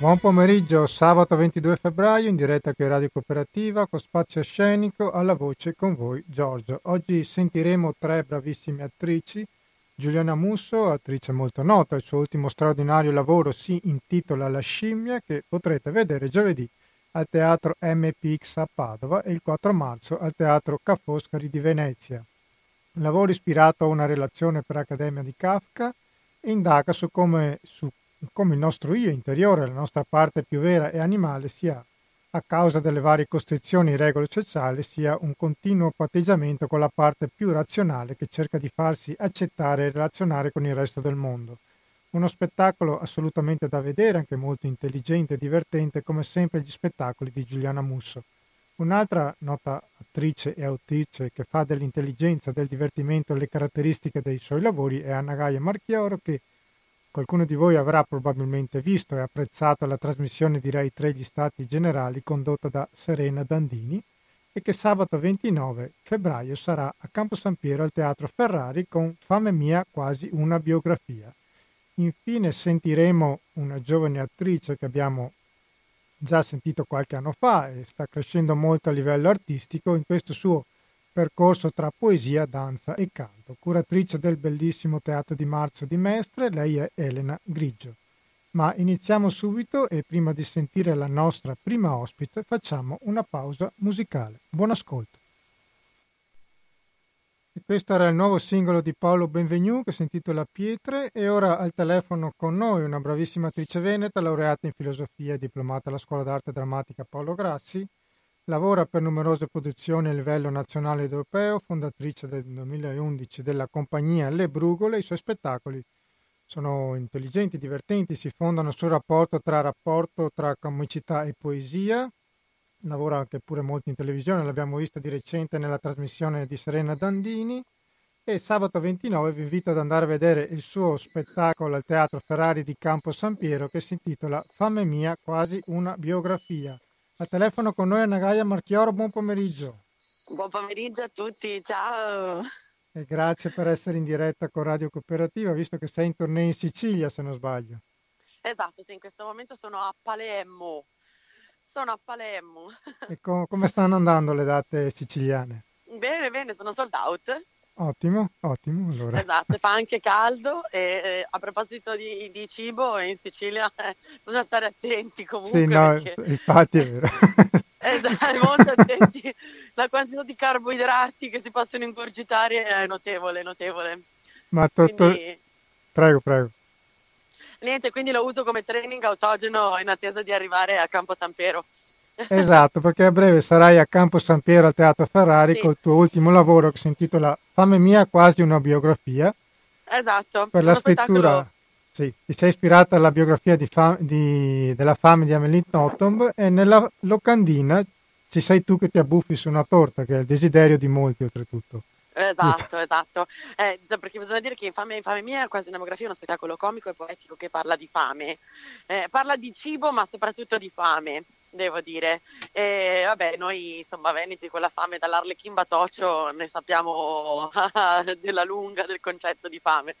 Buon pomeriggio, sabato 22 febbraio in diretta qui a Radio Cooperativa con spazio scenico alla voce con voi Giorgio. Oggi sentiremo tre bravissime attrici. Giuliana Musso, attrice molto nota, il suo ultimo straordinario lavoro si intitola La scimmia che potrete vedere giovedì al Teatro MPX a Padova e il 4 marzo al Teatro Ca' Foscari di Venezia. Lavoro ispirato a una relazione per Accademia di Kafka e indaga su come, su come il nostro io interiore, la nostra parte più vera e animale, sia a causa delle varie costrizioni e regole sociali, sia un continuo patteggiamento con la parte più razionale che cerca di farsi accettare e relazionare con il resto del mondo. Uno spettacolo assolutamente da vedere, anche molto intelligente e divertente, come sempre gli spettacoli di Giuliana Musso. Un'altra nota attrice e autrice che fa dell'intelligenza, del divertimento le caratteristiche dei suoi lavori è Anna Gaia Marchioro che Qualcuno di voi avrà probabilmente visto e apprezzato la trasmissione di Rai 3 Gli Stati Generali condotta da Serena Dandini e che sabato 29 febbraio sarà a Campo San Piero al Teatro Ferrari con Fame mia quasi una biografia. Infine sentiremo una giovane attrice che abbiamo già sentito qualche anno fa e sta crescendo molto a livello artistico in questo suo percorso tra poesia, danza e canto. Curatrice del bellissimo Teatro di Marzo di Mestre, lei è Elena Grigio. Ma iniziamo subito e prima di sentire la nostra prima ospite facciamo una pausa musicale. Buon ascolto. E questo era il nuovo singolo di Paolo Benvenu che si intitola Pietre e ora al telefono con noi una bravissima attrice veneta, laureata in filosofia e diplomata alla Scuola d'Arte Drammatica Paolo Grassi, Lavora per numerose produzioni a livello nazionale ed europeo, fondatrice del 2011 della compagnia Le Brugole. I suoi spettacoli sono intelligenti, divertenti, si fondano sul rapporto tra, rapporto tra comicità e poesia. Lavora anche pure molto in televisione, l'abbiamo vista di recente nella trasmissione di Serena Dandini. E sabato 29 vi invito ad andare a vedere il suo spettacolo al Teatro Ferrari di Campo San Piero che si intitola Fame mia, quasi una biografia. A telefono con noi Anna Gaia Marchioro, buon pomeriggio. Buon pomeriggio a tutti, ciao. E grazie per essere in diretta con Radio Cooperativa, visto che sei in tournée in Sicilia, se non sbaglio. Esatto, sì, in questo momento sono a Palermo. Sono a Palermo. E com- come stanno andando le date siciliane? Bene, bene, sono sold out. Ottimo, ottimo. Allora. Esatto, fa anche caldo e eh, a proposito di, di, cibo in Sicilia eh, bisogna stare attenti comunque. Sì, no, perché... infatti è vero. Esatto, molto attenti. La quantità di carboidrati che si possono ingurgitare è notevole, notevole. Ma tutto... Quindi... Prego, prego. Niente, quindi lo uso come training autogeno in attesa di arrivare a Campo Tampero. Esatto, perché a breve sarai a Campo San Piero al Teatro Ferrari sì. col tuo ultimo lavoro che si intitola Fame mia, quasi una biografia. Esatto. Per la scrittura, sì, ti sei ispirata alla biografia di fam- di, della fame di Amélie Nothomb e nella locandina ci sei tu che ti abbuffi su una torta, che è il desiderio di molti oltretutto. Esatto, esatto. Eh, perché bisogna dire che Infame, Infame Mia è quasi una biografia, uno spettacolo comico e poetico che parla di fame. Eh, parla di cibo, ma soprattutto di fame devo dire. E vabbè, noi insomma veneti quella fame dall'Arlecchino Batoccio ne sappiamo della lunga del concetto di fame.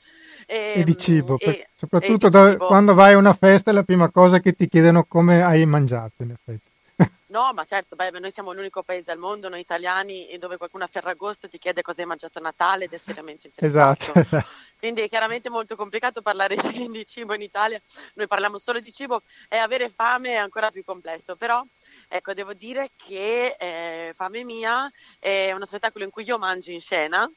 E, e di cibo, e, soprattutto e da, cibo. quando vai a una festa è la prima cosa che ti chiedono come hai mangiato in effetti. No, ma certo, beh, noi siamo l'unico paese al mondo, noi italiani, dove qualcuno a Ferragosto ti chiede cosa hai mangiato a Natale ed è seriamente interessato. Esatto, esatto. Quindi è chiaramente molto complicato parlare di cibo in Italia, noi parliamo solo di cibo e avere fame è ancora più complesso, però ecco, devo dire che eh, Fame Mia è uno spettacolo in cui io mangio in scena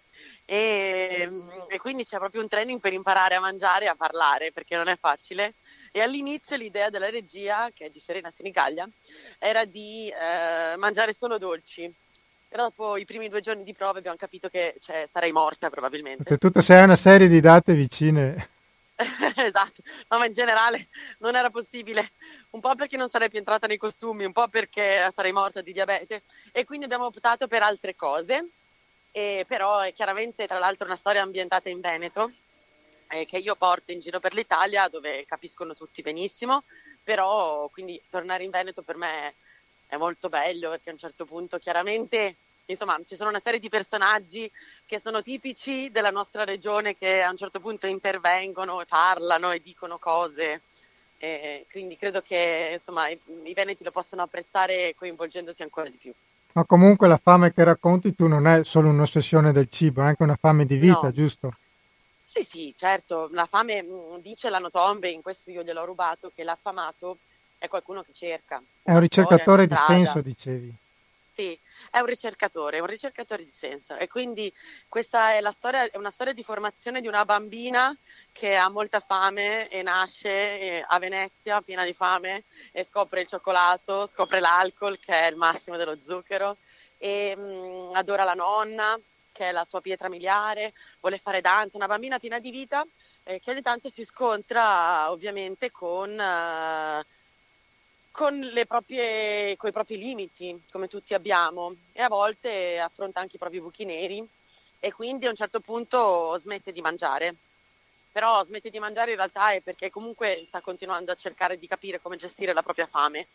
e, e quindi c'è proprio un training per imparare a mangiare e a parlare, perché non è facile. E all'inizio l'idea della regia, che è di Serena Sinigaglia, era di eh, mangiare solo dolci. Però dopo i primi due giorni di prova abbiamo capito che cioè, sarei morta probabilmente. Oltretutto sei una serie di date vicine. esatto, no, ma in generale non era possibile, un po' perché non sarei più entrata nei costumi, un po' perché sarei morta di diabete. E quindi abbiamo optato per altre cose, e però è chiaramente tra l'altro una storia ambientata in Veneto eh, che io porto in giro per l'Italia dove capiscono tutti benissimo. Però quindi tornare in Veneto per me è molto bello perché a un certo punto chiaramente insomma ci sono una serie di personaggi che sono tipici della nostra regione che a un certo punto intervengono e parlano e dicono cose E quindi credo che insomma, i, i veneti lo possano apprezzare coinvolgendosi ancora di più. Ma comunque la fame che racconti tu non è solo un'ossessione del cibo, è anche una fame di vita, no. giusto? Sì, sì, certo, la fame, mm, dice la Notombe, in questo io gliel'ho rubato, che l'affamato è qualcuno che cerca. È un ricercatore di senso, dicevi. Sì, è un ricercatore, un ricercatore di senso. E quindi questa è storia, è una storia di formazione di una bambina che ha molta fame e nasce eh, a Venezia piena di fame e scopre il cioccolato, scopre l'alcol che è il massimo dello zucchero e mh, mm, adora la nonna che è la sua pietra miliare, vuole fare danza, una bambina piena di vita eh, che ogni tanto si scontra ovviamente con... Uh, con, le proprie, con i propri limiti, come tutti abbiamo, e a volte affronta anche i propri buchi neri e quindi a un certo punto smette di mangiare. Però smette di mangiare in realtà è perché comunque sta continuando a cercare di capire come gestire la propria fame,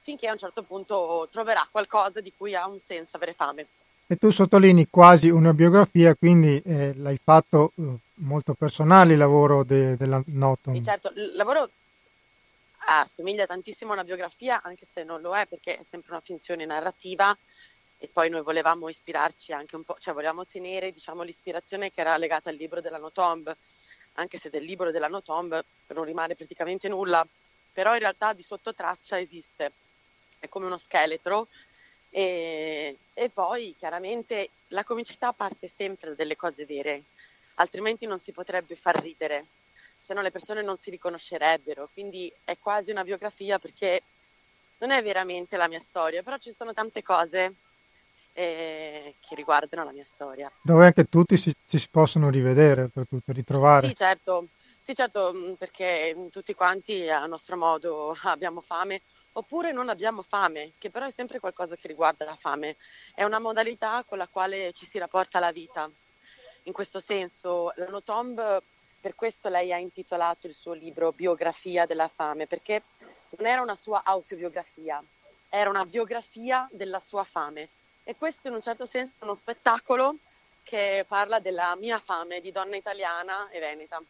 finché a un certo punto troverà qualcosa di cui ha un senso avere fame. E tu sottolinei quasi una biografia, quindi eh, l'hai fatto eh, molto personale il lavoro de, della Noton. Sì, certo, il lavoro assomiglia tantissimo a una biografia, anche se non lo è perché è sempre una finzione narrativa. E poi noi volevamo ispirarci anche un po', cioè volevamo tenere diciamo, l'ispirazione che era legata al libro della Notomb, anche se del libro della Notomb non rimane praticamente nulla, però in realtà di sottotraccia esiste, è come uno scheletro. E, e poi chiaramente la comicità parte sempre da delle cose vere, altrimenti non si potrebbe far ridere se no le persone non si riconoscerebbero. Quindi è quasi una biografia perché non è veramente la mia storia, però ci sono tante cose eh, che riguardano la mia storia. Dove anche tutti si, ci si possono rivedere, per tutto, ritrovare. Sì, certo. Sì, certo, mm, perché tutti quanti a nostro modo abbiamo fame oppure non abbiamo fame, che però è sempre qualcosa che riguarda la fame. È una modalità con la quale ci si rapporta alla vita. In questo senso, la Notomb per questo lei ha intitolato il suo libro Biografia della fame, perché non era una sua autobiografia, era una biografia della sua fame. E questo in un certo senso è uno spettacolo che parla della mia fame di donna italiana e veneta.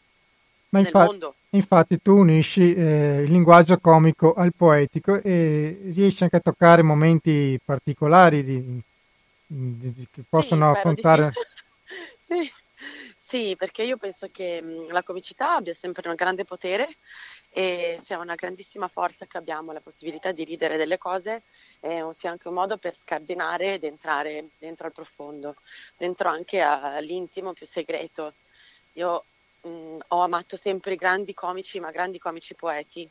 Ma infatti, infatti, tu unisci eh, il linguaggio comico al poetico e riesci anche a toccare momenti particolari di, di, di, che possono sì, affrontare. sì. Sì, perché io penso che la comicità abbia sempre un grande potere e sia una grandissima forza che abbiamo la possibilità di ridere delle cose e sia anche un modo per scardinare ed entrare dentro al profondo, dentro anche all'intimo più segreto. Io mh, ho amato sempre i grandi comici, ma grandi comici poeti,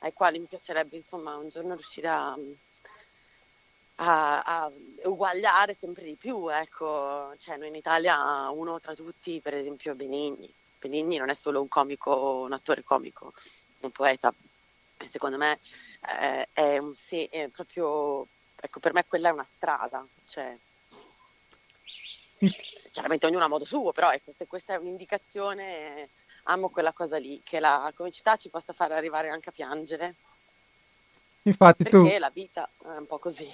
ai quali mi piacerebbe insomma un giorno riuscire a a, a, uguagliare sempre di più. Ecco. Cioè, noi in Italia uno tra tutti, per esempio Benigni. Benigni non è solo un comico, un attore comico, un poeta. Secondo me eh, è, un, è proprio, ecco, per me quella è una strada. Cioè, chiaramente ognuno a modo suo, però ecco, se questa è un'indicazione, amo quella cosa lì, che la comicità ci possa fare arrivare anche a piangere Infatti Perché tu la vita è un po' così.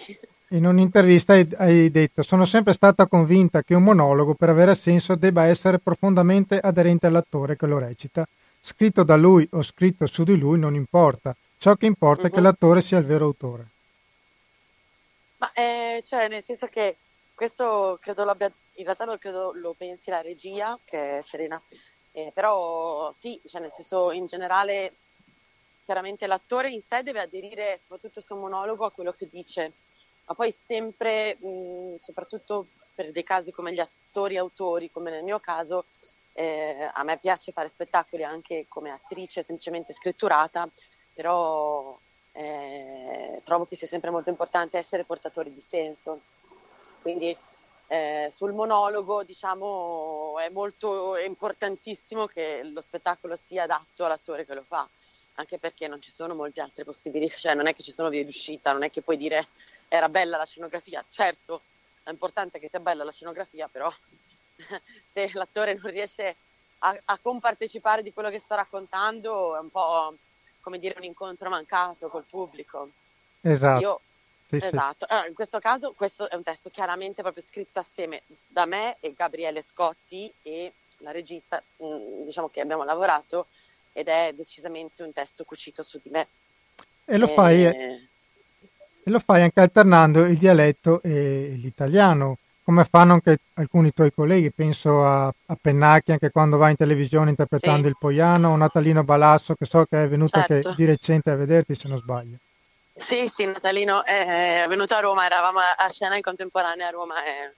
In un'intervista hai, hai, detto sono sempre stata convinta che un monologo per avere senso debba essere profondamente aderente all'attore che lo recita. Scritto da lui o scritto su di lui non importa, ciò che importa uh-huh. è che mhm. l'attore sia il vero autore. Ma eh, cioè nel senso che questo credo l'abbia, in realtà lo, credo, lo pensi la regia che è Serena, eh, però sì, cioè nel senso in generale chiaramente l'attore in sé deve aderire, soprattutto un monologo, a quello che dice, ma poi sempre, mh, soprattutto per dei casi come gli attori autori, come nel mio caso, eh, a me piace fare spettacoli anche come attrice semplicemente scritturata, però eh, trovo che sia sempre molto importante essere portatori di senso. Quindi eh, sul monologo diciamo è molto è importantissimo che lo spettacolo sia adatto all'attore che lo fa anche perché non ci sono molte altre possibilità, cioè non è che ci sono vie d'uscita, non è che puoi dire era bella la scenografia, certo è importante che sia bella la scenografia, però se l'attore non riesce a, a, compartecipare di quello che sto raccontando è un po' come dire un incontro mancato col pubblico. Esatto. Io, sì, esatto. Allora, in questo caso questo è un testo chiaramente proprio scritto assieme da me e Gabriele Scotti e la regista, mm, diciamo che abbiamo lavorato ed è decisamente un testo cucito su di me. E lo, fai, e... e lo fai anche alternando il dialetto e l'italiano, come fanno anche alcuni tuoi colleghi, penso a, a Pennacchi anche quando va in televisione interpretando sì. il Poiano, o Natalino Balasso che so che è venuto certo. anche di recente a vederti se non sbaglio. Sì, sì, Natalino è venuto a Roma, eravamo a scena in contemporanea a Roma e,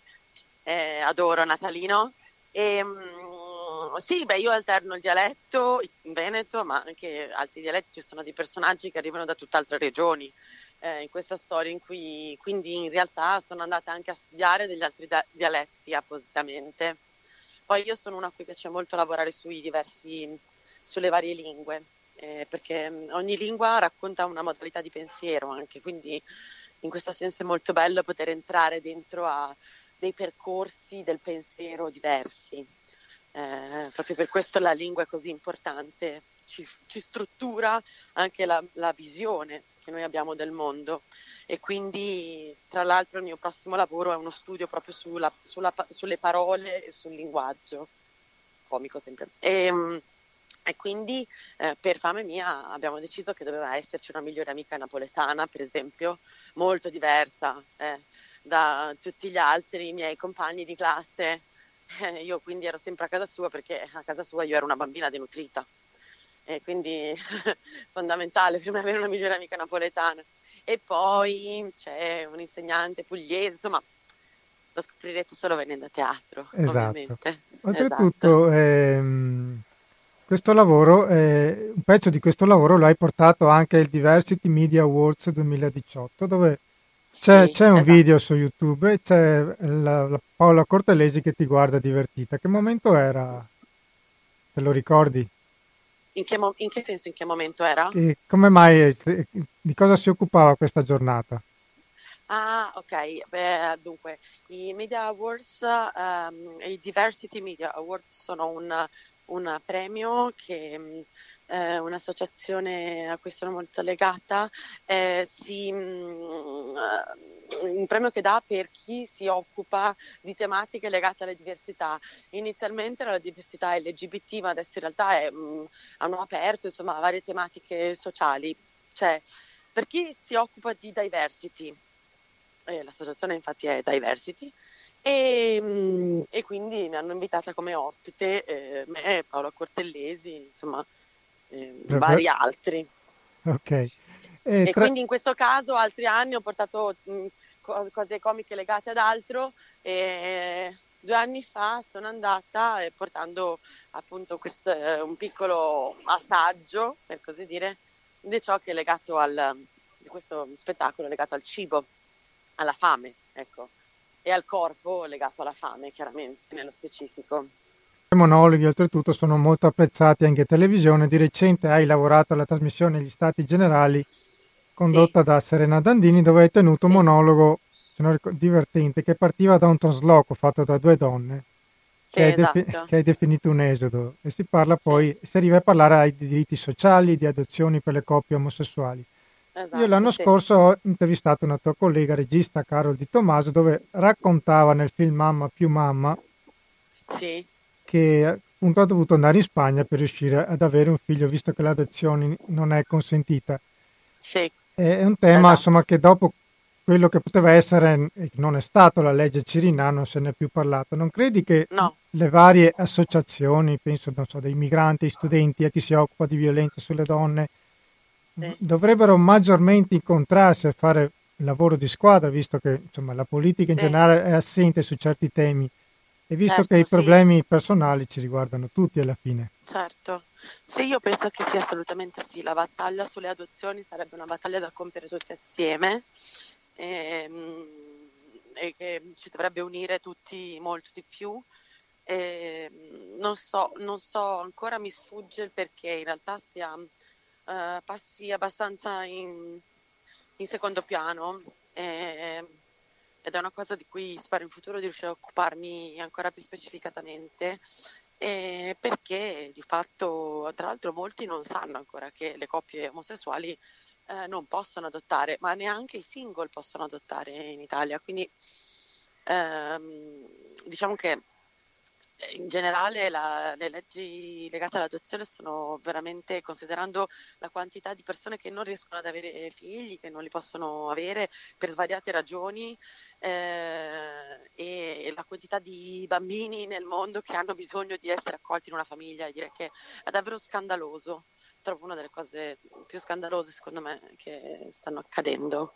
e adoro Natalino. E, mm, sì, beh, io alterno il dialetto in Veneto, ma anche altri dialetti, ci sono dei personaggi che arrivano da tutt'altre regioni eh, in questa storia in cui quindi in realtà sono andata anche a studiare degli altri da- dialetti appositamente. Poi io sono una a cui piace molto lavorare sui diversi, sulle varie lingue, eh, perché mm, ogni lingua racconta una modalità di pensiero anche, quindi in questo senso è molto bello poter entrare dentro a dei percorsi del pensiero diversi. Eh, proprio per questo la lingua è così importante, ci, ci struttura anche la, la visione che noi abbiamo del mondo e quindi tra l'altro il mio prossimo lavoro è uno studio proprio sulla, sulla, sulle parole e sul linguaggio, comico sempre. E, ehm, e quindi eh, per fame mia abbiamo deciso che doveva esserci una migliore amica napoletana, per esempio, molto diversa eh, da tutti gli altri miei compagni di classe. Eh, io quindi ero sempre a casa sua perché a casa sua io ero una bambina denutrita e quindi fondamentale per me avere una migliore amica napoletana. E poi c'è un insegnante pugliese, insomma, lo scoprirete solo venendo a teatro. Esatto. Ovviamente. Oltretutto, esatto. ehm, questo lavoro, eh, un pezzo di questo lavoro lo hai portato anche al Diversity Media Awards 2018, dove c'è, sì, c'è un esatto. video su YouTube e c'è la, la Paola Cortelesi che ti guarda divertita. Che momento era? Te lo ricordi? In che, mo- in che senso, in che momento era? E come mai, di cosa si occupava questa giornata? Ah, ok. Beh, dunque, i Media Awards, um, i Diversity Media Awards sono un, un premio che eh, un'associazione a cui sono molto legata, eh, si, mh, mm, un premio che dà per chi si occupa di tematiche legate alle diversità. Inizialmente era la diversità LGBT, ma adesso in realtà è, mh, mm, hanno aperto insomma, varie tematiche sociali. Cioè, per chi si occupa di diversity, eh, l'associazione infatti è Diversity, e, mm, e, quindi mi hanno invitata come ospite eh, me, Paolo Cortellesi, insomma, eh, vari altri. Ok. E, e tra... quindi in questo caso altri anni ho portato mh, cose comiche legate ad altro e due anni fa sono andata eh, portando appunto questo, eh, un piccolo assaggio, per così dire, di ciò che è legato al, di questo spettacolo legato al cibo, alla fame, ecco, e al corpo legato alla fame, chiaramente, nello specifico. Monologhi oltretutto sono molto apprezzati anche in televisione. Di recente hai lavorato alla trasmissione Gli Stati Generali condotta sì. da Serena Dandini dove hai tenuto un monologo divertente che partiva da un trasloco fatto da due donne sì, che, hai esatto. defi- che, hai definito un esodo e si parla poi, si arriva a parlare di diritti sociali, di adozioni per le coppie omosessuali. Esatto, Io l'anno scorso ho intervistato una tua collega regista Carol Di Tommaso dove raccontava nel film Mamma più Mamma sì che appunto ha dovuto andare in Spagna per riuscire ad avere un figlio, visto che l'adozione non è consentita. Sì. È un tema esatto. insomma, che dopo quello che poteva essere, non è stato la legge Cirinà, non se ne è più parlato. Non credi che no. le varie associazioni, penso so, dei migranti, studenti, a chi si occupa di violenza sulle donne, sì. dovrebbero maggiormente incontrarsi e fare lavoro di squadra, visto che insomma, la politica in sì. generale è assente su certi temi e visto certo, che i problemi sì. personali ci riguardano tutti alla fine. Certo, sì, io penso che sia assolutamente sì, la battaglia sulle adozioni sarebbe una battaglia da compiere tutti assieme e, ehm, e che ci dovrebbe unire tutti molto di più. E, non, so, non so, ancora mi sfugge il perché in realtà sia, uh, passi abbastanza in, in secondo piano. E, ed è una cosa di cui spero in futuro di riuscire a occuparmi ancora più specificatamente eh, perché di fatto tra l'altro molti non sanno ancora che le coppie omosessuali eh, non possono adottare ma neanche i single possono adottare in Italia. Quindi ehm, diciamo che in generale la, le leggi legate all'adozione sono veramente, considerando la quantità di persone che non riescono ad avere figli, che non li possono avere per svariate ragioni, eh, e la quantità di bambini nel mondo che hanno bisogno di essere accolti in una famiglia, direi che è davvero scandaloso. Trovo una delle cose più scandalose, secondo me, che stanno accadendo.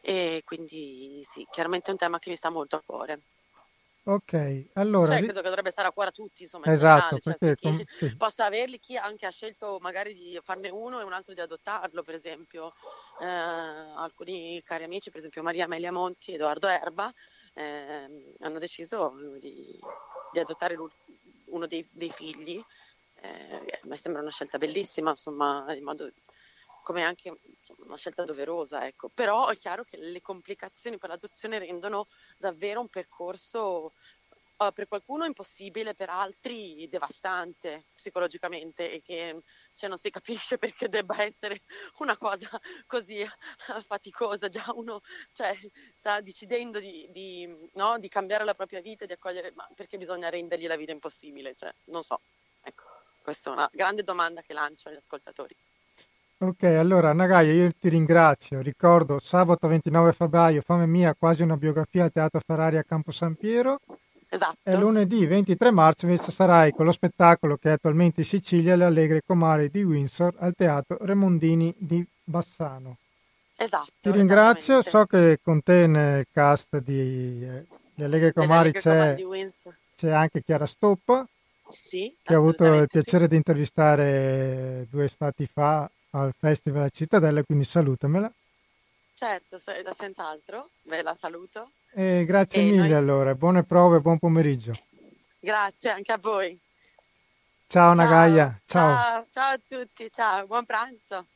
E quindi sì, chiaramente è un tema che mi sta molto a cuore. Ok, allora... Cioè, credo che dovrebbe stare a cuore a tutti, insomma, esatto, generale, perché cioè, com- chi sì. possa averli, chi anche ha scelto magari di farne uno e un altro di adottarlo, per esempio. Eh, alcuni cari amici, per esempio Maria Amelia Monti e Edoardo Erba, eh, hanno deciso di, di adottare uno dei, dei figli. Eh, me sembra una scelta bellissima, insomma, in modo come anche una scelta doverosa, ecco. Però è chiaro che le complicazioni per l'adozione rendono davvero un percorso uh, per qualcuno impossibile, per altri devastante psicologicamente e che cioè, non si capisce perché debba essere una cosa così faticosa. Già uno cioè, sta decidendo di, di, no, di, cambiare la propria vita di accogliere, ma perché bisogna rendergli la vita impossibile? Cioè, non so. Ecco, questa è una grande domanda che lancio agli ascoltatori. Ok, allora Nagaia, io ti ringrazio. Ricordo sabato 29 febbraio, Fame mia, quasi una biografia al Teatro Ferrari a Campo San Piero. Esatto. E lunedì 23 marzo invece sarai con lo spettacolo che è attualmente in Sicilia, Le Allegre Comari di Windsor, al Teatro Remondini di Bassano. Esatto. Ti ringrazio, so che con te nel cast di eh, Le Allegre Comari c'è, c'è anche Chiara Stoppa, sì, che ho avuto il piacere sì. di intervistare due stati fa al Festival a Cittadella, quindi salutamela. Certo, senz'altro, ve la saluto. E grazie e mille noi... allora, buone prove, buon pomeriggio. Grazie anche a voi. Ciao, ciao Nagaia, ciao. ciao. Ciao a tutti, ciao, buon pranzo.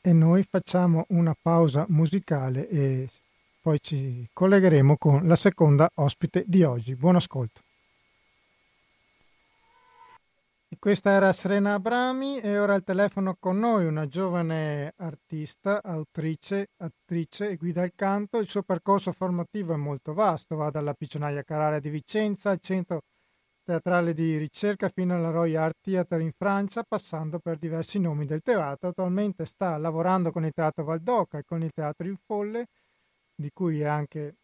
E noi facciamo una pausa musicale e poi ci collegheremo con la seconda ospite di oggi. Buon ascolto. Questa era Serena Abrami e ora al telefono con noi una giovane artista, autrice, attrice e guida al canto. Il suo percorso formativo è molto vasto, va dalla Piccionaia Carrara di Vicenza al centro teatrale di ricerca fino alla Royal Art Theatre in Francia, passando per diversi nomi del teatro. Attualmente sta lavorando con il Teatro Valdoca e con il Teatro Il Folle, di cui è anche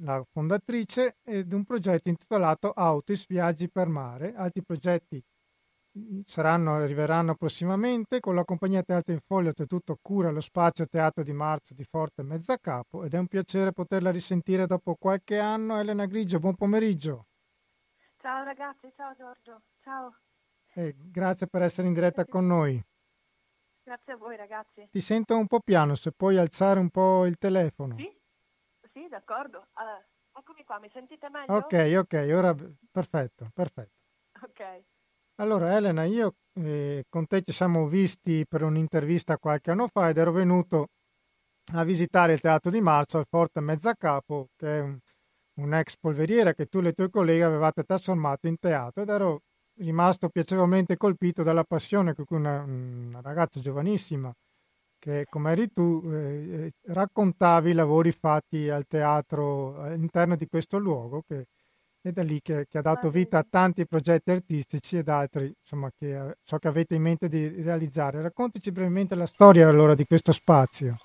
la fondatrice, ed un progetto intitolato Autis Viaggi per Mare. Altri progetti saranno, arriveranno prossimamente con la compagnia Teatro in Foglio, oltretutto cura lo spazio Teatro di Marzo di Forte Mezzacapo ed è un piacere poterla risentire dopo qualche anno. Elena Grigio, buon pomeriggio. Ciao ragazzi, ciao Giorgio, ciao. E grazie per essere in diretta con noi. Grazie a voi ragazzi. Ti sento un po' piano, se puoi alzare un po' il telefono. Sì? Sì, d'accordo. Uh, eccomi qua, mi sentite meglio? Ok, ok, ora perfetto, perfetto. Ok. Allora Elena, io eh, con te ci siamo visti per un'intervista qualche anno fa ed ero venuto a visitare il Teatro di Marzo al Forte Mezzacapo, che è un, un ex polveriera che tu e i tuoi colleghi avevate trasformato in teatro ed ero rimasto piacevolmente colpito dalla passione con cui una, una ragazza giovanissima che come eri tu eh, raccontavi i lavori fatti al teatro all'interno di questo luogo che è da lì che, che, ha dato vita a tanti progetti artistici ed altri insomma, che so che avete in mente di realizzare. Raccontici brevemente la storia allora di questo spazio.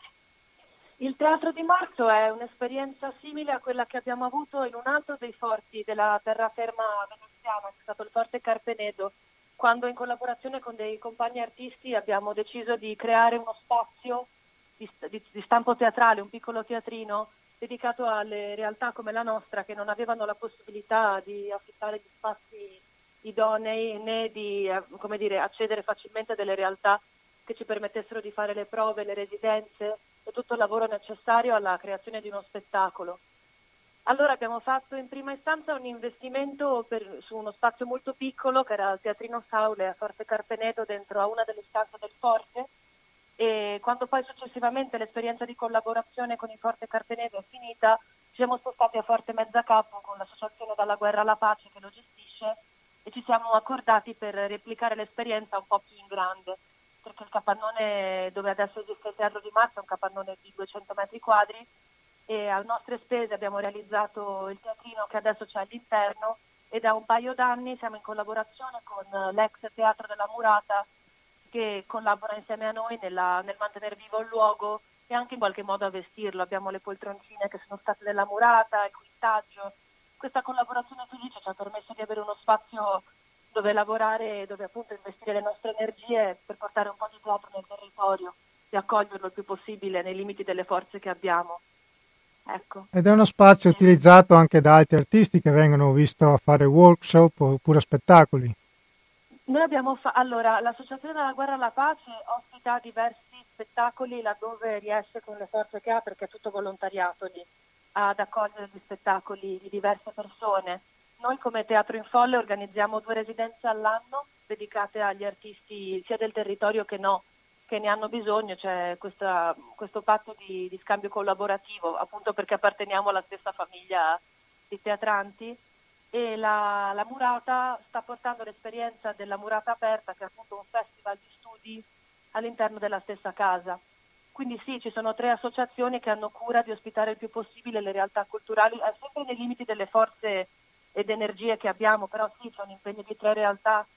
Il Teatro di Marzo è un'esperienza simile a quella che abbiamo avuto in un altro dei forti della terraferma veneziana, che è stato il Forte Carpenedo, quando in collaborazione con dei compagni artisti abbiamo deciso di creare uno spazio di, di, di stampo teatrale, un piccolo teatrino dedicato alle realtà come la nostra che non avevano la possibilità di affittare gli spazi idonei né di come dire, accedere facilmente a delle realtà che ci permettessero di fare le prove, le residenze e tutto il lavoro necessario alla creazione di uno spettacolo. Allora abbiamo fatto in prima istanza un investimento per, su uno spazio molto piccolo che era il Teatrino Saule a Forte Carpenedo dentro a una delle stanze del Forte. E quando poi successivamente l'esperienza di collaborazione con il Forte Carpenedo è finita ci siamo spostati a Forte Mezzacapo con l'associazione Dalla Guerra alla Pace che lo gestisce e ci siamo accordati per replicare l'esperienza un po' più in grande perché il capannone dove adesso esiste il Teatro di Marzo è un capannone di 200 metri quadri e a nostre spese abbiamo realizzato il teatrino che adesso c'è all'interno e da un paio d'anni siamo in collaborazione con l'ex Teatro della Murata che collabora insieme a noi nella, nel mantenere vivo il luogo e anche in qualche modo a vestirlo. Abbiamo le poltroncine che sono state della Murata, il quintaggio. Questa collaborazione felice ci ha permesso di avere uno spazio dove lavorare e dove appunto investire le nostre energie per portare un po' di teatro nel territorio e accoglierlo il più possibile nei limiti delle forze che abbiamo. Ecco. Ed è uno spazio utilizzato anche da altri artisti che vengono visto a fare workshop oppure spettacoli. Noi abbiamo fa- allora, l'Associazione della Guerra alla Pace ospita diversi spettacoli laddove riesce con le forze che ha, perché è tutto volontariato lì, ad accogliere gli spettacoli di diverse persone. Noi come Teatro in Folle organizziamo due residenze all'anno dedicate agli artisti sia del territorio che no, che ne hanno bisogno, c'è questa, questo patto di, di, scambio collaborativo, appunto perché apparteniamo alla stessa famiglia di teatranti e la, la Murata sta portando l'esperienza della Murata Aperta, che è appunto un festival di studi all'interno della stessa casa. Quindi sì, ci sono tre associazioni che hanno cura di ospitare il più possibile le realtà culturali, eh, sempre nei limiti delle forze ed energie che abbiamo, però sì, c'è un impegno di tre realtà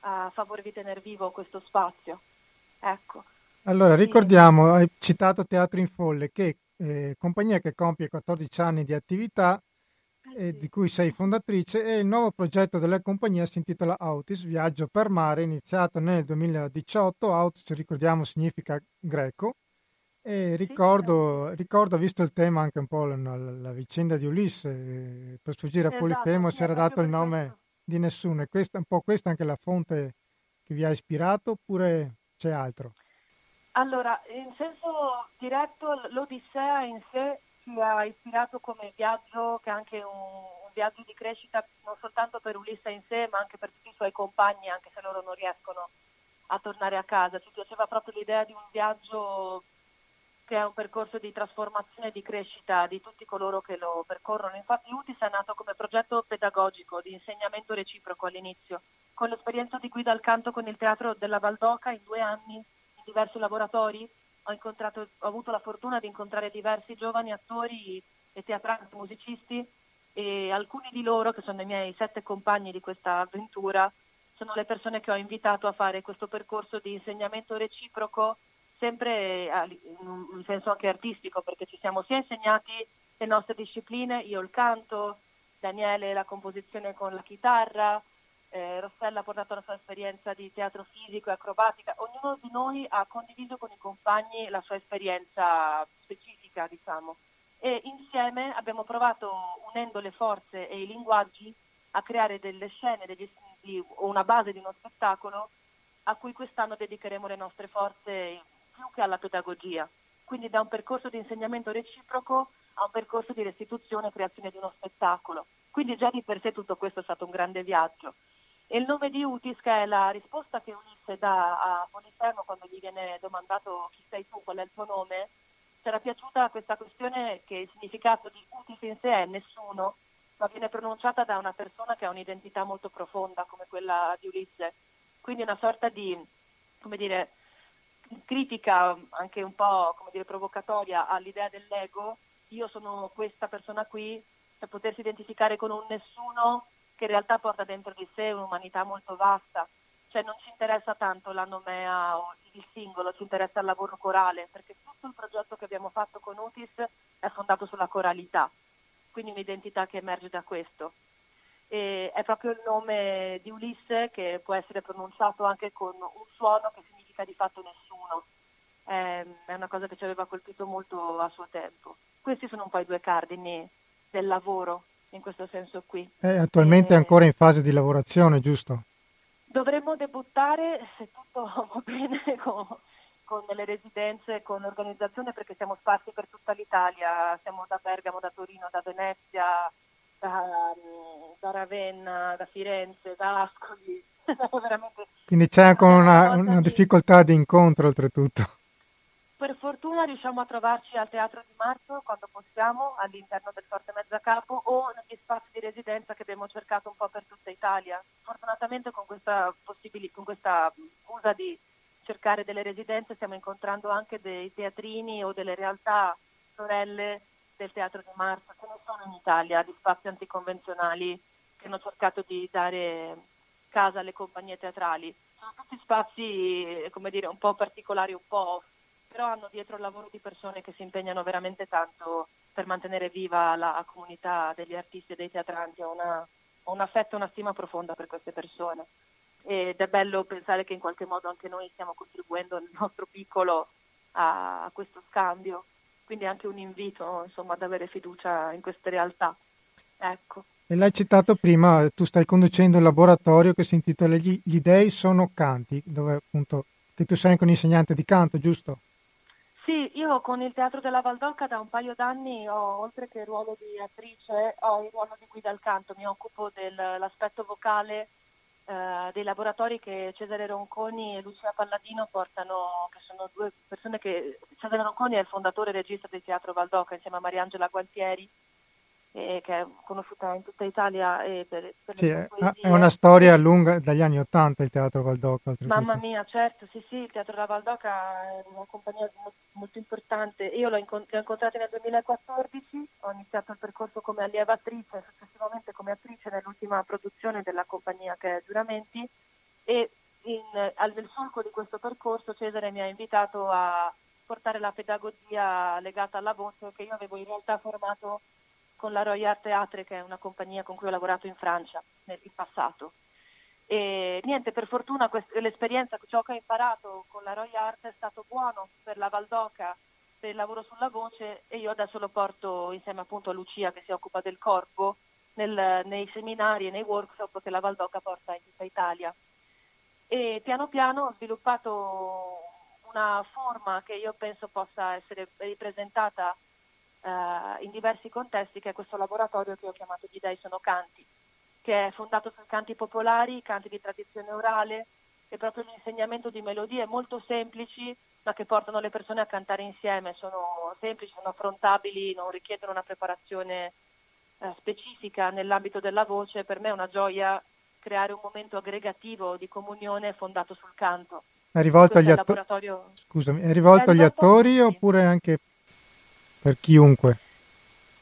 a favore di tenere vivo questo spazio. Ecco. Allora, ricordiamo, hai citato Teatro in Folle, che eh, compagnia che compie 14 anni di attività, eh, di cui sei fondatrice, e il nuovo progetto della compagnia si intitola Autis, Viaggio per mare, iniziato nel 2018. Autis, ricordiamo, significa greco. E ricordo, ricordo, visto il tema, anche un po' la, la vicenda di Ulisse, eh, per sfuggire a esatto, Polifemo si era dato il nome questo. di nessuno. E questa, un po' questa è anche la fonte che vi ha ispirato, oppure c'è altro? Allora, in senso diretto, l'Odissea in sé ci ha ispirato come viaggio, che è anche un, un, viaggio di crescita non soltanto per Ulisse in sé, ma anche per tutti i suoi compagni, anche se loro non riescono a tornare a casa. Ci piaceva proprio l'idea di un viaggio che è un percorso di trasformazione e di crescita di tutti coloro che lo percorrono. Infatti UTIS è nato come progetto pedagogico di insegnamento reciproco all'inizio, con l'esperienza di guida al canto con il Teatro della Valdoca in due anni in diversi laboratori. Ho, ho avuto la fortuna di incontrare diversi giovani attori e teatranti, musicisti e alcuni di loro, che sono i miei sette compagni di questa avventura, sono le persone che ho invitato a fare questo percorso di insegnamento reciproco sempre in senso anche artistico, perché ci siamo sia insegnati le nostre discipline, io il canto, Daniele la composizione con la chitarra, eh, Rossella ha portato la sua esperienza di teatro fisico e acrobatica, ognuno di noi ha condiviso con i compagni la sua esperienza specifica, diciamo, e insieme abbiamo provato, unendo le forze e i linguaggi, a creare delle scene degli, di, una base di uno spettacolo a cui quest'anno dedicheremo le nostre forze più che alla pedagogia. Quindi da un percorso di insegnamento reciproco a un percorso di restituzione e creazione di uno spettacolo. Quindi già di per sé tutto questo è stato un grande viaggio. E il nome di Utis, che è la risposta che Ulisse dà a Polifemo quando gli viene domandato chi sei tu, qual è il tuo nome, c'era piaciuta questa questione che il significato di Utis in sé è nessuno, ma viene pronunciata da una persona che ha un'identità molto profonda come quella di Ulisse. Quindi una sorta di, come dire, critica anche un po' come dire, provocatoria all'idea dell'ego, io sono questa persona qui, per potersi identificare con un nessuno che in realtà porta dentro di sé un'umanità molto vasta. Cioè non ci interessa tanto la nomea o il singolo, ci interessa il lavoro corale, perché tutto il progetto che abbiamo fatto con Utis è fondato sulla coralità, quindi un'identità che emerge da questo. E è proprio il nome di Ulisse che può essere pronunciato anche con un suono che significa di fatto nessuno. È una cosa che ci aveva colpito molto a suo tempo. Questi sono un po' i due cardini del lavoro in questo senso qui. È attualmente e... ancora in fase di lavorazione, giusto? Dovremmo debuttare, se tutto va bene, con, con le residenze, con l'organizzazione, perché siamo sparsi per tutta l'Italia, siamo da Bergamo, da Torino, da Venezia, da, da Ravenna, da Firenze, da Ascoli. Quindi c'è anche una, una difficoltà di incontro oltretutto. Per fortuna riusciamo a trovarci al Teatro di Marzo quando possiamo, all'interno del Forte Mezzacapo o negli spazi di residenza che abbiamo cercato un po' per tutta Italia. Fortunatamente con questa, con questa scusa di cercare delle residenze stiamo incontrando anche dei teatrini o delle realtà sorelle del Teatro di Marzo, ce ne sono in Italia di spazi anticonvenzionali che hanno cercato di dare casa alle compagnie teatrali. Sono tutti spazi, come dire, un po' particolari, un po' off, però hanno dietro il lavoro di persone che si impegnano veramente tanto per mantenere viva la comunità degli artisti e dei teatranti. Ho, una, ho un affetto e una stima profonda per queste persone ed è bello pensare che in qualche modo anche noi stiamo contribuendo nel nostro piccolo a, a questo scambio. Quindi anche un invito insomma, ad avere fiducia in queste realtà. Ecco. E l'hai citato prima, tu stai conducendo un laboratorio che si intitola Gli, Gli dei sono canti, dove appunto che tu sei anche un insegnante di canto, giusto? Sì, io con il Teatro della Valdocca da un paio d'anni ho, oltre che il ruolo di attrice, ho il ruolo di guida al canto, mi occupo dell'aspetto vocale eh, dei laboratori che Cesare Ronconi e Lucia Palladino portano, che sono due persone che Cesare Ronconi è il fondatore e regista del Teatro Valdocca insieme a Mariangela Gualtieri eh, che è conosciuta in tutta Italia e per, per sì, è, una storia lunga dagli anni Ottanta il Teatro Valdoca. Mamma mia, certo, sì, sì, il Teatro della Valdoca è una compagnia molto importante. Io l'ho, incont- l'ho incontrata nel 2014, ho iniziato il percorso come allieva attrice, successivamente come attrice nell'ultima produzione della compagnia che è Giuramenti e in, al nel solco di questo percorso Cesare mi ha invitato a portare la pedagogia legata alla voce che io avevo in realtà formato con la Royal Theatre, che è una compagnia con cui ho lavorato in Francia nel passato. E niente, per fortuna quest- l'esperienza, ciò che ho imparato con la Royal Art è stato buono per la Valdoca, per il lavoro sulla voce e io adesso lo porto insieme appunto a Lucia che si occupa del corpo nel, nei seminari e nei workshop che la Valdoca porta in tutta Italia. E piano piano ho sviluppato una forma che io penso possa essere ripresentata eh, in diversi contesti, che è questo laboratorio che ho chiamato Gli Dei sono canti, che è fondato sui canti popolari, canti di tradizione orale e proprio l'insegnamento di melodie molto semplici, ma che portano le persone a cantare insieme, sono semplici, sono affrontabili, non richiedono una preparazione eh, specifica nell'ambito della voce, per me è una gioia creare un momento aggregativo di comunione fondato sul canto. È rivolto agli, atto- Scusami, è rivolto è agli attori oppure anche per chiunque.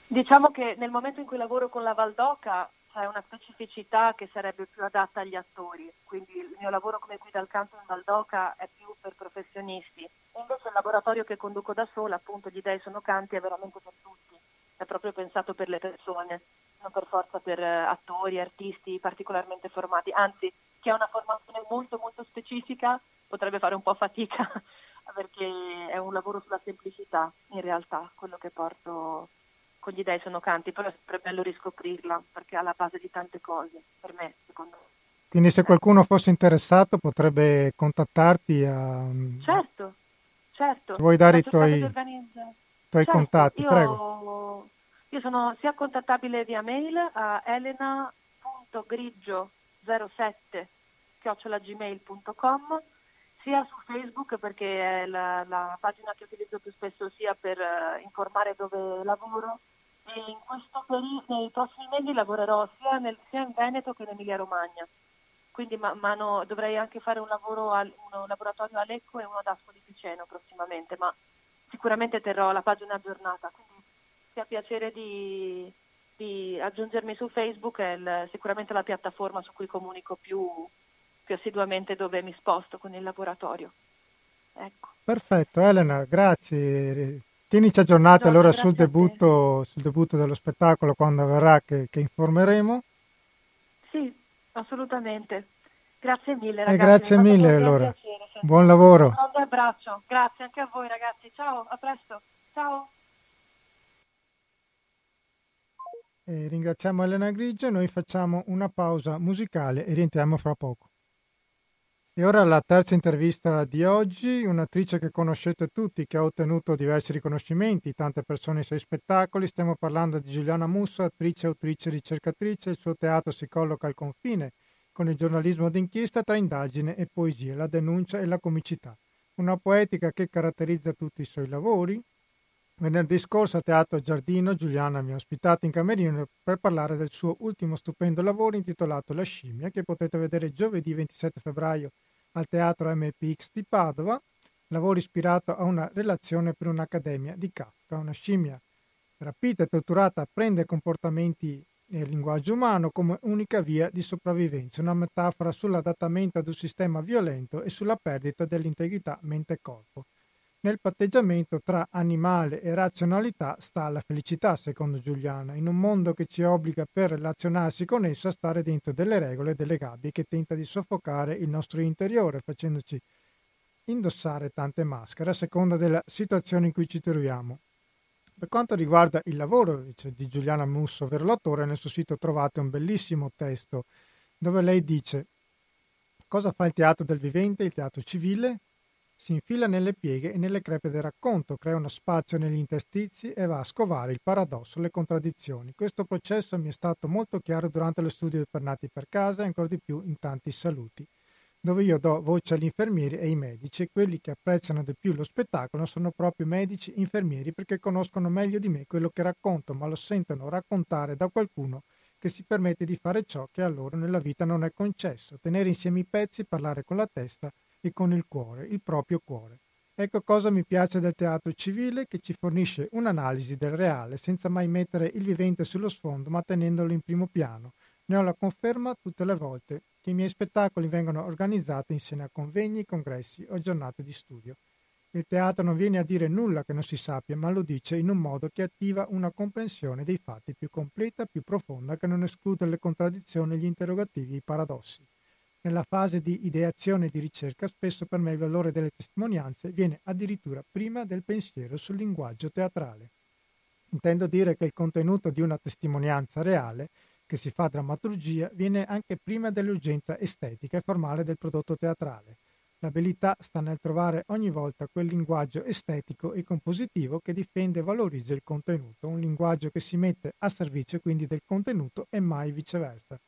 Diciamo che nel momento in cui lavoro con la Valdoca c'è una specificità che sarebbe più adatta agli attori, quindi il mio lavoro come guida al canto in Valdoca è più per professionisti. Invece il laboratorio che conduco da sola, appunto gli dei sono canti, è veramente per tutti, è proprio pensato per le persone, non per forza per eh, attori, artisti particolarmente formati, anzi chi ha una formazione molto molto specifica potrebbe fare un po' fatica perché è un lavoro sulla semplicità in realtà, quello che porto con gli dei sono canti, però è sempre bello riscoprirla perché è alla base di tante cose, per me, secondo me. Quindi se qualcuno fosse interessato potrebbe contattarti a... Certo, certo. Se vuoi dare i tuoi, tuoi certo, contatti, io, prego. Io sono sia contattabile via mail a elena.grigio07 chiocciolagmail.com sia su Facebook perché è la, la, pagina che utilizzo più spesso sia per uh, informare dove lavoro e in questo periodo, nei prossimi mesi lavorerò sia, nel, sia in Veneto che in Emilia Romagna. Quindi man mano dovrei anche fare un, lavoro al, un laboratorio a Lecco e uno ad Ascoli Piceno prossimamente, ma sicuramente terrò la pagina aggiornata. Quindi se ha piacere di, di aggiungermi su Facebook è il, sicuramente la piattaforma su cui comunico più, più assiduamente dove mi sposto con il laboratorio. Ecco. Perfetto, Elena, grazie. Tienici aggiornati allora sul debutto, sul debutto, dello spettacolo quando avverrà che, che informeremo. Sì, assolutamente. Grazie mille eh, ragazzi. Eh, grazie mille allora. Piacere, Buon lavoro. Un abbraccio. Grazie anche a voi ragazzi. Ciao, a presto. Ciao. E ringraziamo Elena Grigio, noi facciamo una pausa musicale e rientriamo fra poco. E ora la terza intervista di oggi, un'attrice che conoscete tutti, che ha ottenuto diversi riconoscimenti, tante persone ai suoi spettacoli. Stiamo parlando di Giuliana Musso, attrice, autrice, ricercatrice. Il suo teatro si colloca al confine con il giornalismo d'inchiesta tra indagine e poesia, la denuncia e la comicità. Una poetica che caratterizza tutti i suoi lavori. Venerdì scorso a Teatro Giardino Giuliana mi ha ospitato in camerino per parlare del suo ultimo stupendo lavoro intitolato La scimmia, che potete vedere giovedì 27 febbraio al Teatro MPX di Padova, lavoro ispirato a una relazione per un'accademia di Kafka, una scimmia rapita e torturata prende comportamenti e linguaggio umano come unica via di sopravvivenza, una metafora sull'adattamento ad un sistema violento e sulla perdita dell'integrità mente-corpo. Nel patteggiamento tra animale e razionalità sta la felicità, secondo Giuliana, in un mondo che ci obbliga per relazionarsi con esso a stare dentro delle regole e delle gabbie che tenta di soffocare il nostro interiore, facendoci indossare tante maschere a seconda della situazione in cui ci troviamo. Per quanto riguarda il lavoro dice, di Giuliana Musso, ovvero l'attore, nel suo sito trovate un bellissimo testo dove lei dice cosa fa il teatro del vivente, il teatro civile? Si infila nelle pieghe e nelle crepe del racconto, crea uno spazio negli interstizi e va a scovare il paradosso, le contraddizioni. Questo processo mi è stato molto chiaro durante lo studio per Nati per Casa e ancora di più in tanti saluti dove io do voce agli infermieri e ai medici e quelli che apprezzano di più lo spettacolo sono proprio medici e infermieri perché conoscono meglio di me quello che racconto, ma lo sentono raccontare da qualcuno che si permette di fare ciò che a loro nella vita non è concesso, tenere insieme i pezzi, parlare con la testa e con il cuore, il proprio cuore. Ecco cosa mi piace del teatro civile che ci fornisce un'analisi del reale senza mai mettere il vivente sullo sfondo ma tenendolo in primo piano. Ne ho la conferma tutte le volte che i miei spettacoli vengono organizzati insieme a convegni, congressi o giornate di studio. Il teatro non viene a dire nulla che non si sappia, ma lo dice in un modo che attiva una comprensione dei fatti più completa, più profonda, che non esclude le contraddizioni, gli interrogativi i paradossi. Nella fase di ideazione e di ricerca, spesso per me il valore delle testimonianze viene addirittura prima del pensiero sul linguaggio teatrale. Intendo dire che il contenuto di una testimonianza reale che si fa drammaturgia viene anche prima dell'urgenza estetica e formale del prodotto teatrale. L'abilità sta nel trovare ogni volta quel linguaggio estetico e compositivo che difende e valorizza il contenuto, un linguaggio che si mette a servizio quindi del contenuto e mai viceversa.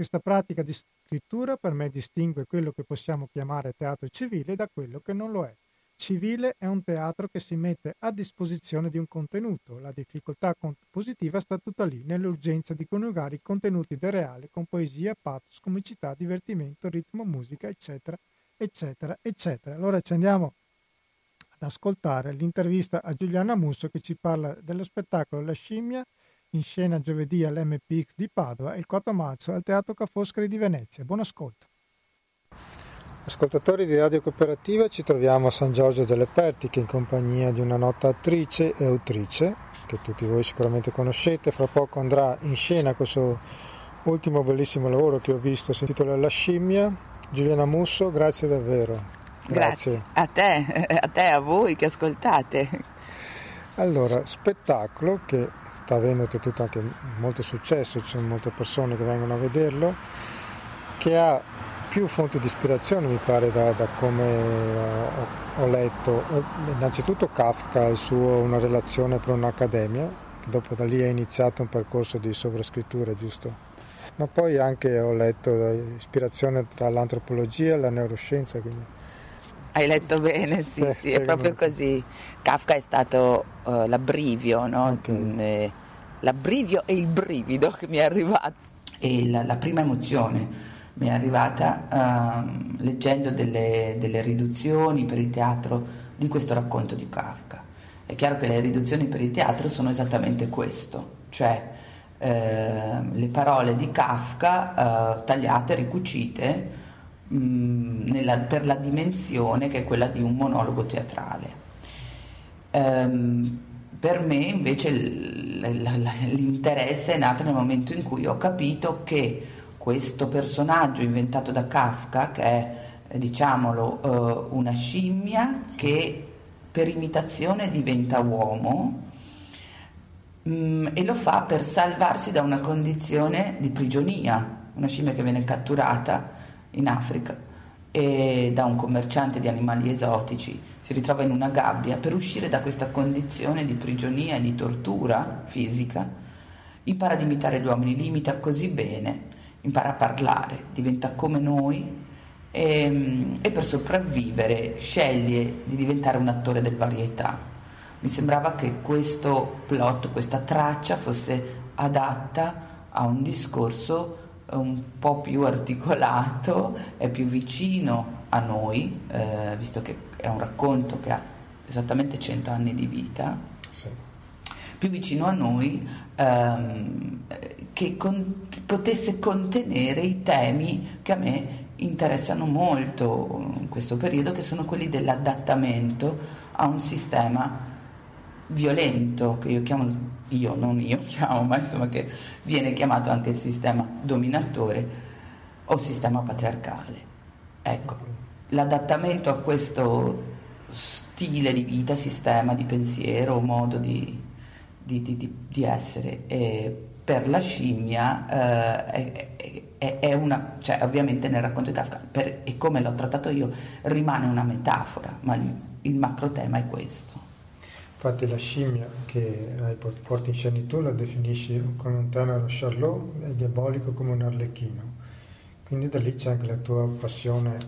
Questa pratica di scrittura per me distingue quello che possiamo chiamare teatro civile da quello che non lo è. Civile è un teatro che si mette a disposizione di un contenuto. La difficoltà compositiva sta tutta lì, nell'urgenza di coniugare i contenuti del reale con poesia, pathos, comicità, divertimento, ritmo, musica, eccetera, eccetera, eccetera. Allora ci andiamo ad ascoltare l'intervista a Giuliana Musso che ci parla dello spettacolo La scimmia in scena giovedì all'MPX di Padova e il 4 marzo al Teatro Ca' Foscari di Venezia. Buon ascolto. Ascoltatori di Radio Cooperativa, ci troviamo a San Giorgio delle Pertiche in compagnia di una nota attrice e autrice che tutti voi sicuramente conoscete. Fra poco andrà in scena questo ultimo bellissimo lavoro che ho visto, si intitola La scimmia. Giuliana Musso, grazie davvero. Grazie. grazie. A te, a te, a voi che ascoltate. Allora, spettacolo che sta avendo tutto anche molto successo, ci sono molte persone che vengono a vederlo, che ha più fonti di ispirazione mi pare da, da come ho, ho, letto. Innanzitutto Kafka e suo Una relazione per un'accademia, dopo da lì è iniziato un percorso di sovrascrittura, giusto? Ma poi anche ho letto ispirazione tra l'antropologia e la neuroscienza. Quindi... Hai letto bene, sì, sì, sì è proprio così. Kafka è stato uh, l'abbrivio, no? okay. Mm, l'abbrivio e il brivido che mi è arrivato. E la, la prima emozione mi è arrivata uh, leggendo delle, delle, riduzioni per il teatro di questo racconto di Kafka. È chiaro che le riduzioni per il teatro sono esattamente questo, cioè eh, le parole di Kafka eh, tagliate, ricucite mh, nella, per la dimensione che è quella di un monologo teatrale. Um, per me invece l'interesse è nato nel momento in cui ho capito che questo personaggio inventato da Kafka, che è, diciamolo, uh, una scimmia che per imitazione diventa uomo mm, e lo fa per salvarsi da una condizione di prigionia, una scimmia che viene catturata in Africa e da un commerciante di animali esotici, si ritrova in una gabbia per uscire da questa condizione di prigionia e di tortura fisica, impara ad imitare gli uomini, li imita così bene impara a parlare, diventa come noi e, ehm, e, per sopravvivere sceglie di diventare un attore del varietà. Mi sembrava che questo plot, questa traccia fosse adatta a un discorso un po' più articolato e più vicino a noi, eh, visto che è un racconto che ha esattamente 100 anni di vita. Sì più vicino a noi, ehm, che con, potesse contenere i temi che a me interessano molto in questo periodo, che sono quelli dell'adattamento a un sistema violento, che io chiamo, io non io chiamo, ma insomma che viene chiamato anche sistema dominatore o sistema patriarcale. Ecco, l'adattamento a questo stile di vita, sistema di pensiero, modo di, di, di, di essere. E per la scimmia eh, è, è, è, una, cioè ovviamente nel racconto di Kafka, per, e come l'ho trattato io, rimane una metafora, ma il, il macro tema è questo. Infatti la scimmia che porti in scena tu la definisci come un tenero Charlot e diabolico come un arlecchino. Quindi da lì c'è anche la tua passione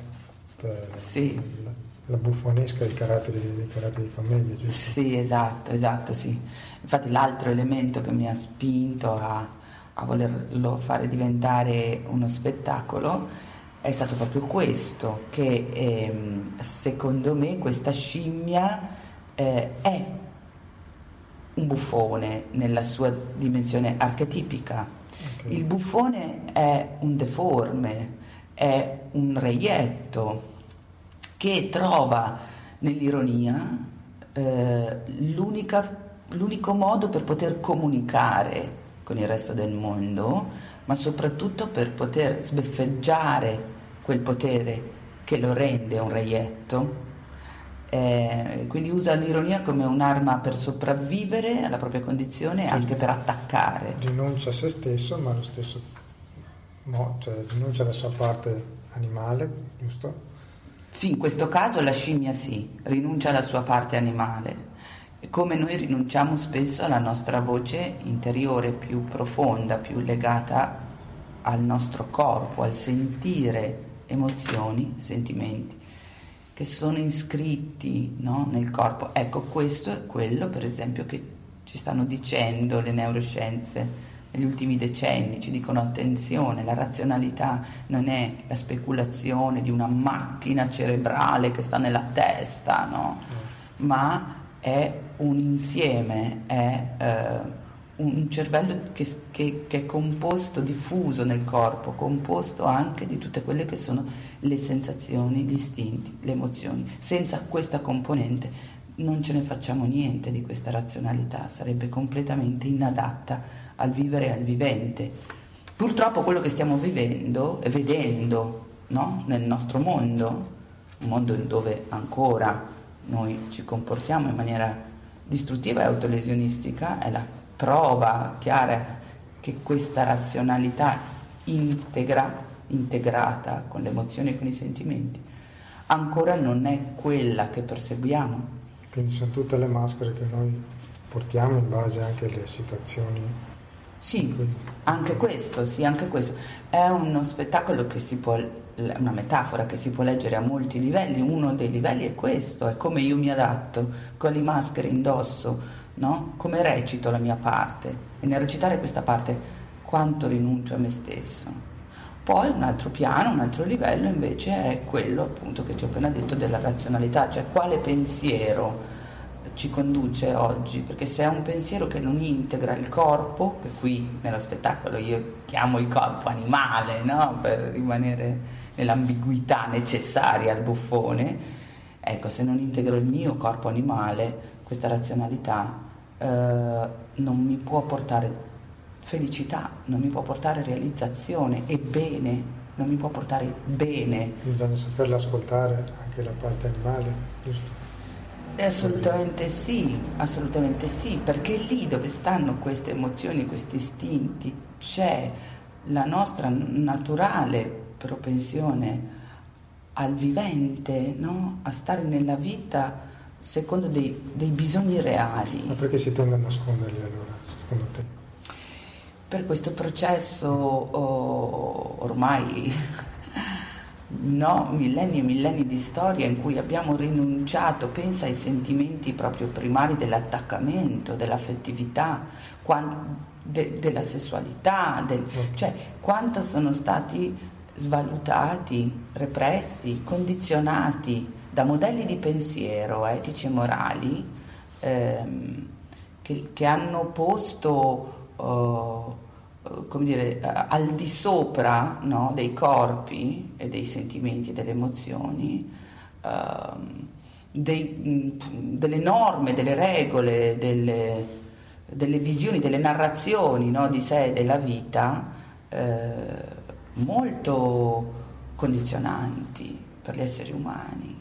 per sì. la, la, buffonesca dei caratteri, dei caratteri di famiglia, giusto? Sì, esatto, esatto, sì. Infatti l'altro elemento che mi ha spinto a, a volerlo fare diventare uno spettacolo è stato proprio questo, che ehm, secondo me questa scimmia eh, è un buffone nella sua dimensione archetipica. Okay. Il buffone è un deforme, è un reietto che trova nell'ironia eh, l'unico modo per poter comunicare con il resto del mondo, ma soprattutto per poter sbeffeggiare quel potere che lo rende un reietto eh, quindi usa l'ironia come un'arma per sopravvivere alla propria condizione e anche per attaccare. Rinuncia a se stesso, ma allo stesso modo, cioè rinuncia alla sua parte animale, giusto? Sì, in questo caso la scimmia sì, rinuncia alla sua parte animale, come noi rinunciamo spesso alla nostra voce interiore più profonda, più legata al nostro corpo, al sentire emozioni, sentimenti che sono iscritti no, nel corpo. Ecco, questo è quello, per esempio, che ci stanno dicendo le neuroscienze negli ultimi decenni, ci dicono attenzione, la razionalità non è la speculazione di una macchina cerebrale che sta nella testa, no? ma è un insieme, è eh, un cervello che, che, che, è composto, diffuso nel corpo, composto anche di tutte quelle che sono le sensazioni, gli istinti, le emozioni. Senza questa componente non ce ne facciamo niente di questa razionalità, sarebbe completamente inadatta al vivere e al vivente. Purtroppo quello che stiamo vivendo e vedendo no? nel nostro mondo, un mondo dove ancora noi ci comportiamo in maniera distruttiva e autolesionistica, è la prova chiara che questa razionalità integra, integrata con le emozioni e con i sentimenti, ancora non è quella che perseguiamo. Quindi sono tutte le maschere che noi portiamo in base anche alle situazioni. Sì, anche questo, sì, anche questo. È uno spettacolo che si può, una metafora che si può leggere a molti livelli, uno dei livelli è questo, è come io mi adatto con le maschere indosso no? come recito la mia parte e nel recitare questa parte quanto rinuncio a me stesso. Poi un altro piano, un altro livello invece è quello appunto che ti ho appena detto della razionalità, cioè quale pensiero ci conduce oggi, perché se è un pensiero che non integra il corpo, che qui nello spettacolo io chiamo il corpo animale, no? per rimanere nell'ambiguità necessaria al buffone, ecco, se non integro il mio corpo animale, questa razionalità eh, non mi può portare felicità, non mi può portare realizzazione e bene, non mi può portare bene. Bisogna saperla ascoltare anche la parte animale, giusto? Assolutamente sì, assolutamente sì, perché lì dove stanno queste emozioni, questi istinti, c'è la nostra naturale propensione al vivente, no? a stare nella vita secondo dei, dei bisogni reali. Ma perché si tende a nasconderli allora, secondo te? Per questo processo oh, ormai no, millenni e millenni di storia in cui abbiamo rinunciato, pensa ai sentimenti proprio primari dell'attaccamento, dell'affettività, de, della sessualità, del, okay. cioè quanto sono stati svalutati, repressi, condizionati da modelli di pensiero etici e morali ehm, che, che hanno posto, uh, come dire, uh, al di sopra no, dei corpi e dei sentimenti e delle emozioni uh, dei, delle norme, delle regole, delle, delle visioni, delle narrazioni no, di sé e della vita eh, molto condizionanti per gli esseri umani.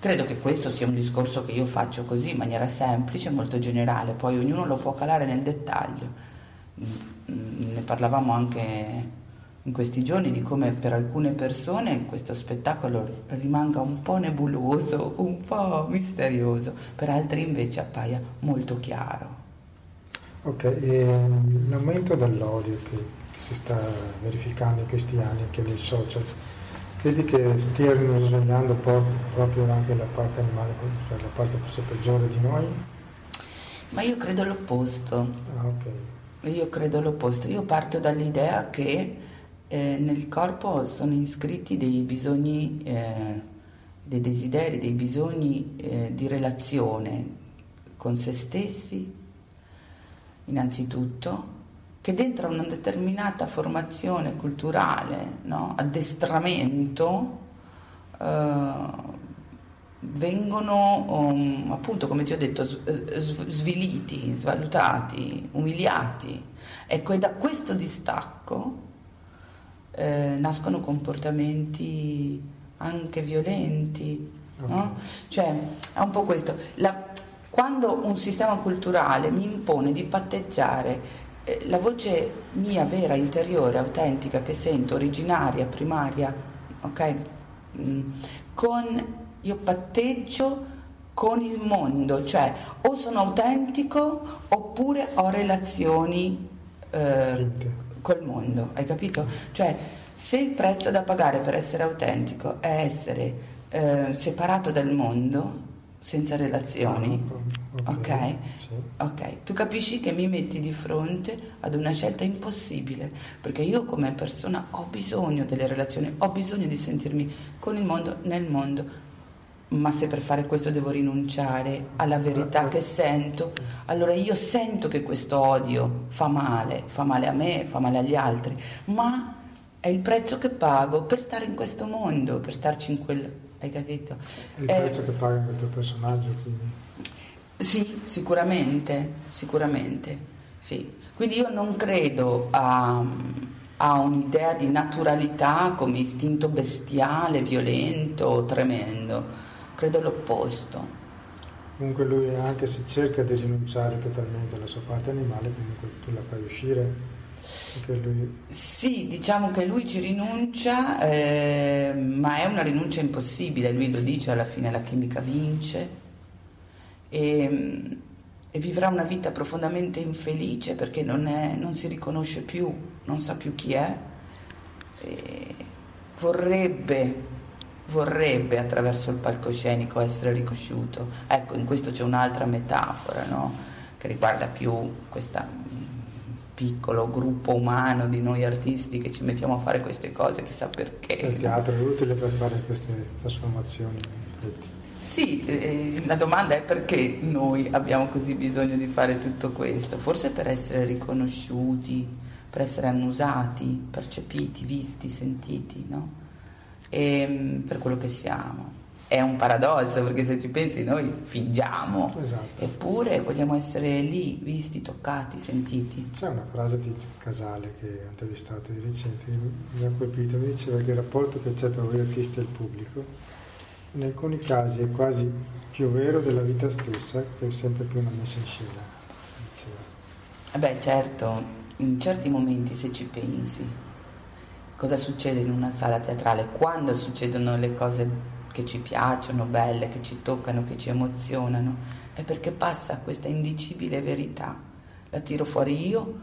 Credo che questo sia un discorso che io faccio così in maniera semplice, molto generale, poi ognuno lo può calare nel dettaglio. Mm, ne parlavamo anche in questi giorni di come per alcune persone questo spettacolo rimanga un po' nebuloso, un po' misterioso, per altri invece appaia molto chiaro. Ok, l'aumento dell'odio che si sta verificando in questi anni anche nei social, credi che stiano risvegliando proprio anche la parte animale, cioè la parte forse peggiore di noi? Ma io credo l'opposto. Ah, okay. Io credo l'opposto. Io parto dall'idea che eh, nel corpo sono iscritti dei bisogni, eh, dei desideri, dei bisogni eh, di relazione con se stessi, innanzitutto, che dentro una determinata formazione culturale, no? addestramento, eh, vengono um, appunto, come ti ho detto, eh, sviliti, svalutati, umiliati. Ecco, è da questo distacco eh, nascono comportamenti anche violenti. Okay. No? Cioè, è un po' questo. La, quando un sistema culturale mi impone di patteggiare la voce mia vera, interiore, autentica, che sento, originaria, primaria, ok? Mm, con, io patteggio con il mondo, cioè o sono autentico oppure ho relazioni eh, col mondo, hai capito? Cioè, se il prezzo da pagare per essere autentico è essere eh, separato dal mondo, senza relazioni, ah, ok? Okay? Sì. ok? Tu capisci che mi metti di fronte ad una scelta impossibile, perché io come persona ho bisogno delle relazioni, ho bisogno di sentirmi con il mondo, nel mondo, ma se per fare questo devo rinunciare alla verità che sento, allora io sento che questo odio fa male, fa male a me, fa male agli altri, ma è il prezzo che pago per stare in questo mondo, per starci in quel... hai capito? È il eh, prezzo che paga il tuo personaggio, quindi? Sì, sicuramente, sicuramente, sì. Quindi io non credo a, a un'idea di naturalità come istinto bestiale, violento, tremendo credo l'opposto. Comunque lui anche se cerca di rinunciare totalmente alla sua parte animale, comunque tu la fai uscire. Lui... Sì, diciamo che lui ci rinuncia, eh, ma è una rinuncia impossibile, lui lo dice, alla fine la chimica vince e, e vivrà una vita profondamente infelice perché non, è, non, si riconosce più, non sa più chi è, vorrebbe vorrebbe attraverso il palcoscenico essere riconosciuto. Ecco, in questo c'è un'altra metafora, no? che riguarda più questo piccolo gruppo umano di noi artisti che ci mettiamo a fare queste cose, chissà perché. Il teatro è utile per fare queste trasformazioni. Sì, eh, la domanda è perché noi abbiamo così bisogno di fare tutto questo? Forse per essere riconosciuti, per essere annusati, percepiti, visti, sentiti, no? e, ehm, per quello che siamo. È un paradosso perché se ci pensi noi fingiamo, esatto. eppure vogliamo essere lì, visti, toccati, sentiti. C'è una frase di Casale che ho intervistato di recente, mi ha colpito, mi diceva che il rapporto che c'è tra voi artisti e il pubblico in alcuni casi è quasi più vero della vita stessa che è sempre più una messa in scena. Eh beh certo, in certi momenti se ci pensi cosa succede in una sala teatrale quando succedono le cose che ci piacciono, belle, che ci toccano, che ci emozionano, è perché passa questa indicibile verità. La tiro fuori io,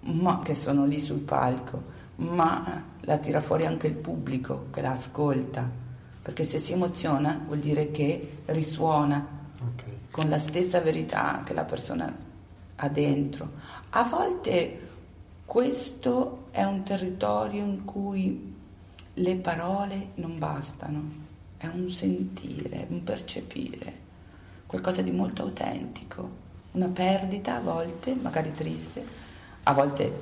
ma che sono lì sul palco, ma la tira fuori anche il pubblico che la ascolta, perché se si emoziona vuol dire che risuona okay. con la stessa verità che la persona ha dentro. A volte questo è un territorio in cui le parole non bastano, è un sentire, un percepire, qualcosa di molto autentico. una perdita a volte, magari triste, a volte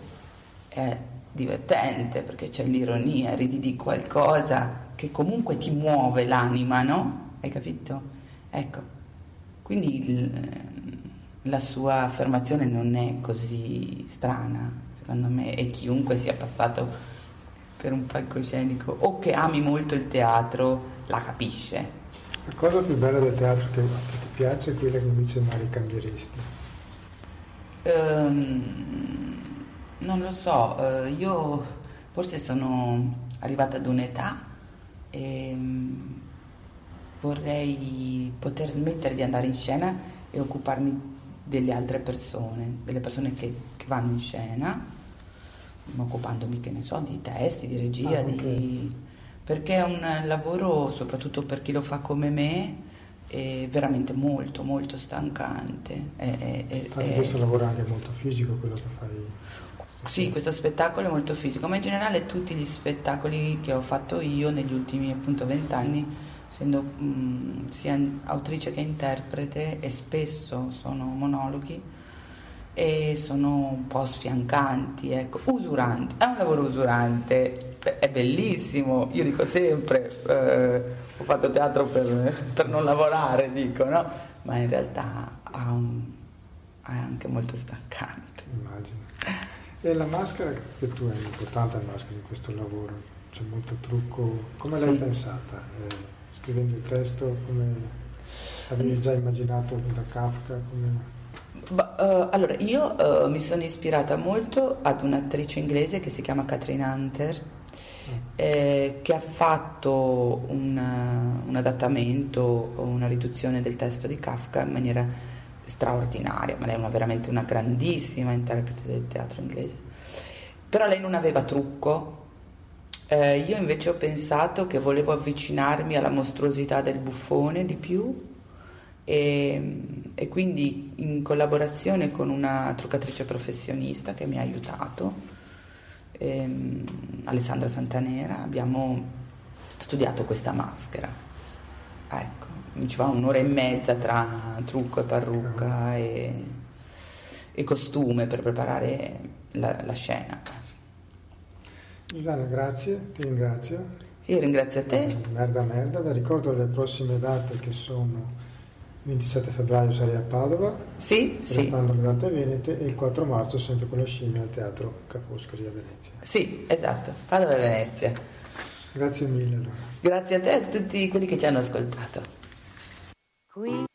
è divertente perché c'è l'ironia, ridi di qualcosa che comunque ti muove l'anima, no? Hai capito? Ecco, quindi il, la sua affermazione non è così strana, secondo me, e chiunque sia passato per un palcoscenico o che ami molto il teatro la capisce. La cosa più bella del teatro che, che ti piace è quella che invece mai cambieresti? Um, non lo so, uh, io forse sono arrivata ad un'età e um, vorrei poter smettere di andare in scena e occuparmi delle altre persone, delle persone che, che vanno in scena, occupandomi, che ne so, di testi, di regia, ah, okay. di... perché è un lavoro, soprattutto per chi lo fa come me, è veramente molto, molto stancante. È, è, è, questo lavoro è anche molto fisico, quello che fai. Sì, questo spettacolo è molto fisico, ma in generale tutti gli spettacoli che ho fatto io negli ultimi appunto vent'anni essendo mh, sia autrice che interprete e spesso sono monologhi e sono un po' sfiancanti, ecco, usuranti, è un lavoro usurante, è bellissimo, io dico sempre, eh, ho fatto teatro per, per, non lavorare, dico, no? Ma in realtà ha un, è anche molto stancante. Immagino. E la maschera che tu hai importante la maschera in questo lavoro, c'è molto trucco, come l'hai pensata? Eh, scrivendo il testo come avevi già immaginato da Kafka? Come... Bah, uh, allora, io uh, mi sono ispirata molto ad un'attrice inglese che si chiama Catherine Hunter. Eh, che ha fatto un, un adattamento, una riduzione del testo di Kafka in maniera straordinaria, ma lei è una, veramente una grandissima interprete del teatro inglese. Però lei non aveva trucco, eh, io invece ho pensato che volevo avvicinarmi alla mostruosità del buffone di più e, e, quindi in collaborazione con una truccatrice professionista che mi ha aiutato, ehm, Alessandra Santanera, abbiamo studiato questa maschera. Ecco, ci va un'ora e mezza tra trucco e parrucca e, e costume per preparare la, la scena. Giuliana, grazie, ti ringrazio. Io ringrazio a te. Merda, merda. Vi ricordo le prossime date che sono 27 febbraio sarei a Padova, sì, restando sì. le date venete, e il 4 marzo sempre con la scimmia al Teatro Caposcari a Venezia. Sì, esatto, Padova e Venezia. Grazie mille allora. Grazie a te e a tutti quelli che ci hanno ascoltato. Qui